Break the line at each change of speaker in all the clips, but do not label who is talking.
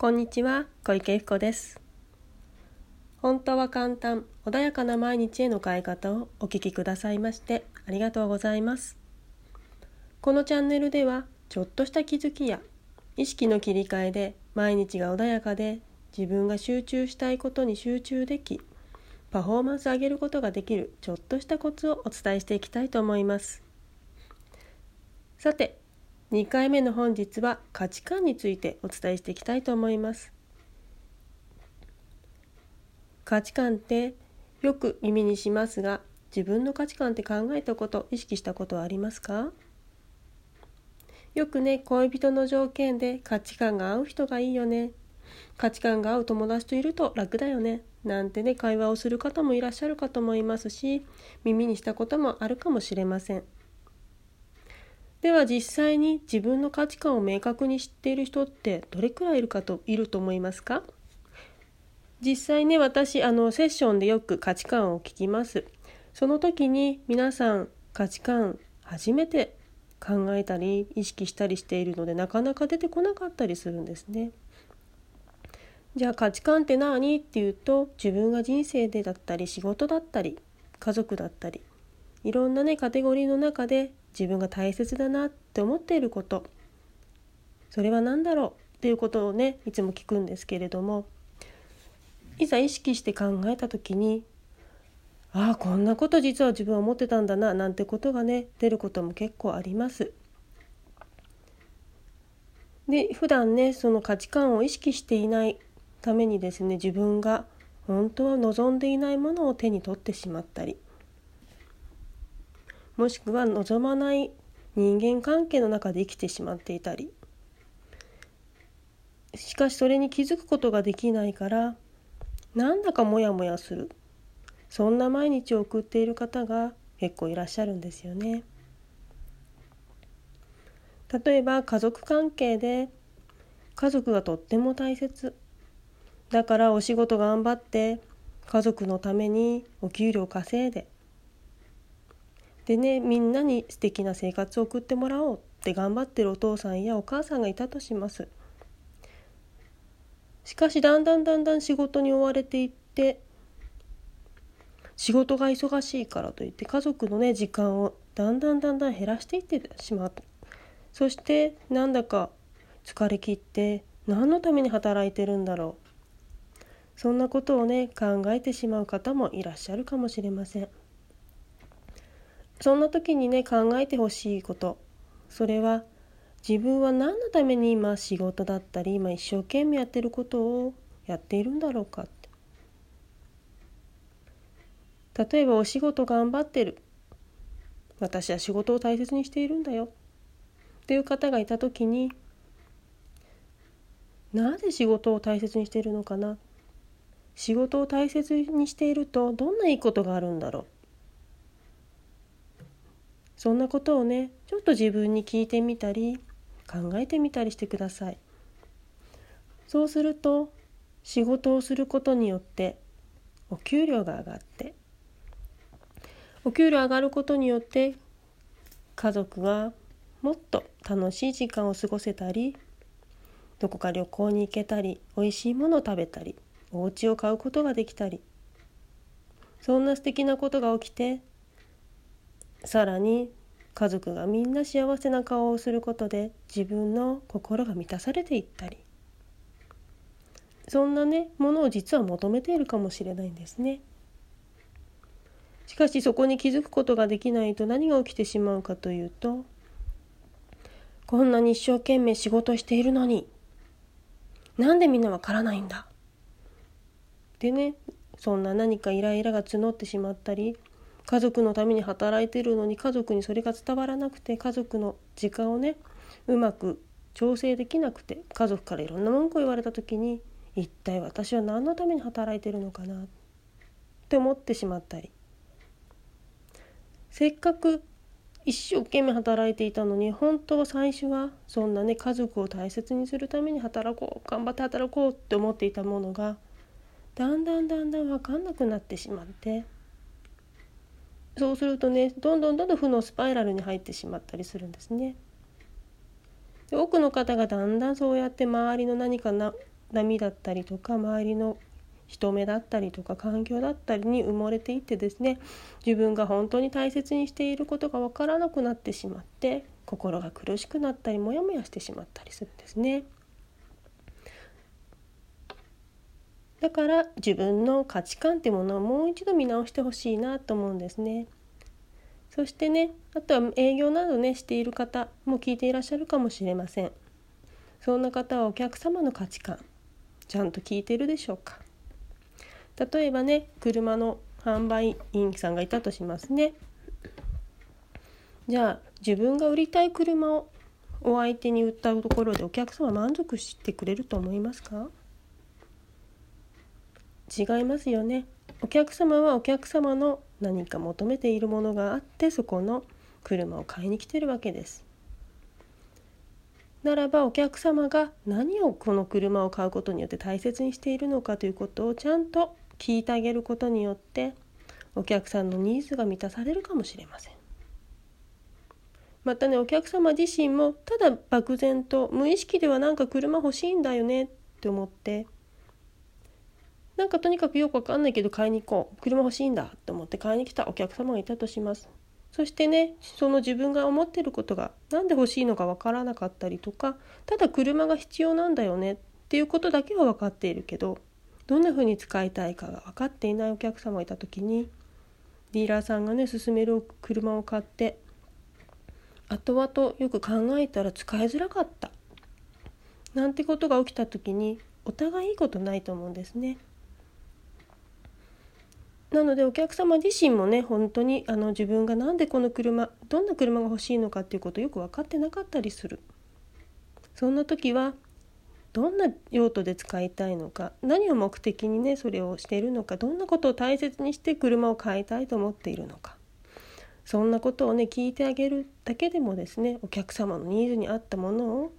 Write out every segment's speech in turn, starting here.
こんにちは小池由子です。本当は簡単穏やかな毎日への変え方をお聞きくださいましてありがとうございます。このチャンネルではちょっとした気づきや意識の切り替えで毎日が穏やかで自分が集中したいことに集中できパフォーマンス上げることができるちょっとしたコツをお伝えしていきたいと思います。さて2回目の本日は価値観についてお伝えしていきたいと思います。価値観ってよく耳にしますが自分の価値観って考えたこと意識したことはありますか？よくね恋人の条件で価値観が合う人がいいよね。価値観が合う友達といると楽だよね。なんてね会話をする方もいらっしゃるかと思いますし耳にしたこともあるかもしれません。では実際に自分の価値観を明確に知っている人ってどれくらいいるかといると思いますか？実際ね私あのセッションでよく価値観を聞きます。その時に皆さん価値観初めて考えたり意識したりしているのでなかなか出てこなかったりするんですね。じゃあ価値観って何っていうと自分が人生でだったり仕事だったり家族だったりいろんなねカテゴリーの中で自分が大切だなって思っていること。それは何だろうっていうことをねいつも聞くんですけれども。いざ意識して考えた時にああこんなこと実は自分は思ってたんだななんてことがね出ることも結構あります。で普段ねその価値観を意識していないためにですね自分が本当は望んでいないものを手に取ってしまったり。もしくは望まない人間関係の中で生きてしまっていたり。しかしそれに気づくことができないからなんだかモヤモヤする。そんな毎日を送っている方が結構いらっしゃるんですよね。例えば家族関係で家族がとっても大切。だからお仕事頑張って家族のためにお給料稼いででねみんなに素敵な生活を送ってもらおうって頑張ってるお父さんやお母さんがいたとします。しかしだんだんだんだん仕事に追われていって仕事が忙しいからといって家族のね時間をだんだんだんだん減らしていってしまうそしてなんだか疲れ切って何のために働いてるんだろう。そんなことをね考えてしまう方もいらっしゃるかもしれません。そんな時にね考えてほしいこと。それは自分は何のために今仕事だったり今一生懸命やってることをやっているんだろうかって。例えばお仕事頑張ってる。私は仕事を大切にしているんだよ。っていう方がいた時になぜ仕事を大切にしているのかな。仕事を大切にしているとどんないいことがあるんだろう。そんなことをねちょっと自分に聞いてみたり考えてみたりしてください。そうすると仕事をすることによってお給料が上がってお給料上がることによって家族がもっと楽しい時間を過ごせたりどこか旅行に行けたりおいしいものを食べたりお家を買うことができたりそんな素敵なことが起きてさらに家族がみんな幸せな顔をすることで自分の心が満たされていったりそんなねものを実は求めているかもしれないんですね。しかしそこに気づくことができないと何が起きてしまうかというとこんなに一生懸命仕事しているのになんでみんなわからないんだでねそんな何かイライラが募ってしまったり家族のために働いてるのに家族にそれが伝わらなくて家族の時間をねうまく調整できなくて家族からいろんな文句を言われた時に一体私は何のために働いてるのかなって思ってしまったりせっかく一生懸命働いていたのに本当最初はそんなね家族を大切にするために働こう頑張って働こうって思っていたものがだんだんだんだん分かんなくなってしまって。そうするとねどんどんどんどん負のスパイラルに入ってしまったりするんですね。で多くの方がだんだんそうやって周りの何かな波だったりとか周りの人目だったりとか環境だったりに埋もれていってですね自分が本当に大切にしていることが分からなくなってしまって心が苦しくなったりモヤモヤしてしまったりするんですね。だから自分の価値観っていうものをもう一度見直してほしいなと思うんですね。そしてねあとは営業などねしている方も聞いていらっしゃるかもしれません。そんな方はお客様の価値観ちゃんと聞いてるでしょうか例えばね車の販売員さんがいたとしますねじゃあ自分が売りたい車をお相手に売ったところでお客様満足してくれると思いますか？違いますよね。お客様はお客様の何か求めているものがあってそこの車を買いに来てるわけです。ならばお客様が何をこの車を買うことによって大切にしているのかということをちゃんと聞いてあげることによってお客さんのニーズが満たされるかもしれません。またねお客様自身もただ漠然と無意識ではなんか車欲しいんだよねって思ってなんかとにかくよくわかんないけど買いに行こう車欲しいんだと思って買いに来たお客様がいたとしますそしてねその自分が思ってることが何で欲しいのかわからなかったりとかただ車が必要なんだよねっていうことだけは分かっているけどどんな風に使いたいかが分かっていないお客様がいた時にディーラーさんがね勧める車を買って後々よく考えたら使いづらかったなんてことが起きた時にお互いいいことないと思うんですね。なのでお客様自身もね本当にあの自分が何でこの車どんな車が欲しいのかっていうことをよく分かってなかったりする。そんな時はどんな用途で使いたいのか何を目的にねそれをしているのかどんなことを大切にして車を買いたいと思っているのか。そんなことをね聞いてあげるだけでもですねお客様のニーズに合ったものを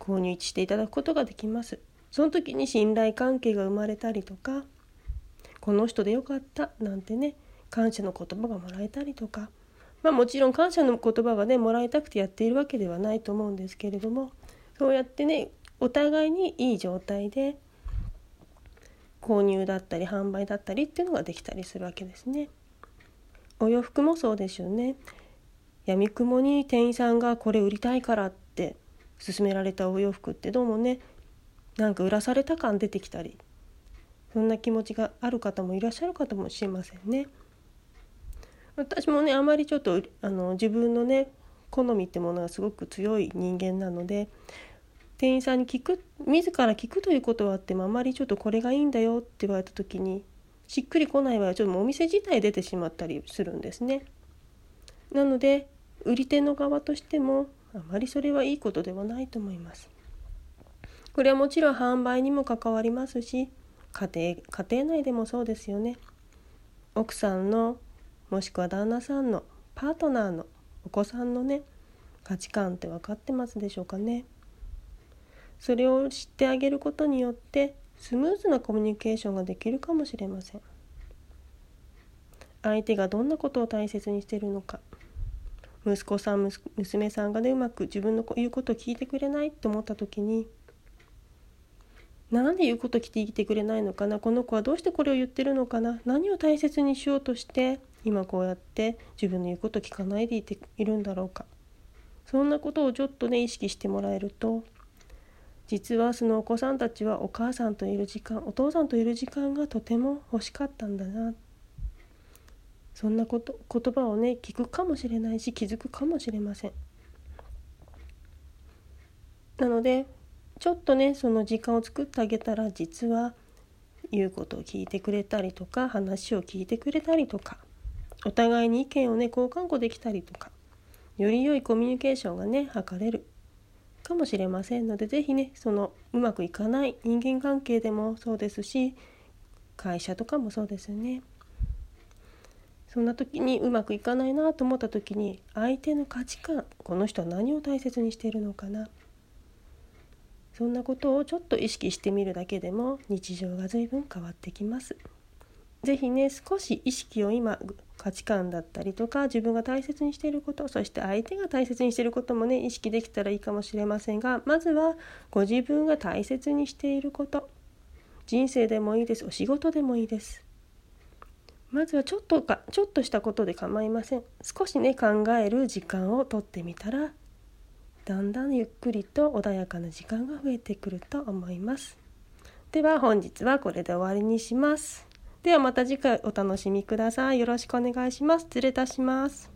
購入していただくことができます。その時に信頼関係が生まれたりとかこの人でよかったなんてね感謝の言葉がもらえたりとかまあもちろん感謝の言葉がねもらいたくてやっているわけではないと思うんですけれどもそうやってねお互いにいい状態で購入だったり販売だったりっていうのができたりするわけですね。お洋服もそうですよね。やみくもに店員さんがこれ売りたいからって勧められたお洋服ってどうもねなんか売らされた感出てきたりそんな気持ちがある方もいらっしゃるかもしれませんね。私もねあまりちょっとあの自分のね好みってものがすごく強い人間なので店員さんに聞く自ら聞くということはあってもあまりちょっとこれがいいんだよって言われた時にしっくりこない場合はちょっとお店自体出てしまったりするんですね。なので売り手の側としてもあまりそれはいいことではないと思います。これはもちろん販売にも関わりますし家庭家庭内でもそうですよね。奥さんのもしくは旦那さんのパートナーのお子さんのね価値観って分かってますでしょうかね。それを知ってあげることによってスムーズなコミュニケーションができるかもしれません相手がどんなことを大切にしているのか息子さん娘さんがねうまく自分の言うことを聞いてくれないと思った時になんで言うこと聞いてくれないのかな？この子はどうしてこれを言ってるのかな？何を大切にしようとして今こうやって自分の言うこと聞かないでいているんだろうか？そんなことをちょっとね意識してもらえると実はそのお子さんたちはお母さんといる時間お父さんといる時間がとても欲しかったんだな。そんなこと言葉をね聞くかもしれないし気づくかもしれません。なのでちょっとねその時間を作ってあげたら実は言うことを聞いてくれたりとか話を聞いてくれたりとかお互いに意見をね交換語できたりとかより良いコミュニケーションがね図れるかもしれませんので是非ねそのうまくいかない人間関係でもそうですし会社とかもそうですよね。そんな時にうまくいかないなと思った時に相手の価値観この人は何を大切にしているのかなそんなことをちょっと意識してみるだけでも日常が随分変わってきます。是非ね少し意識を今価値観だったりとか自分が大切にしていることそして相手が大切にしていることもね意識できたらいいかもしれませんがまずはご自分が大切にしていること。人生でもいいです。お仕事でもいいです。まずはちょっとかちょっとしたことで構いません。少しね考える時間をとってみたらだんだんゆっくりと穏やかな時間が増えてくると思いますでは本日はこれで終わりにしますではまた次回お楽しみください。よろしくお願いします。失礼いたします。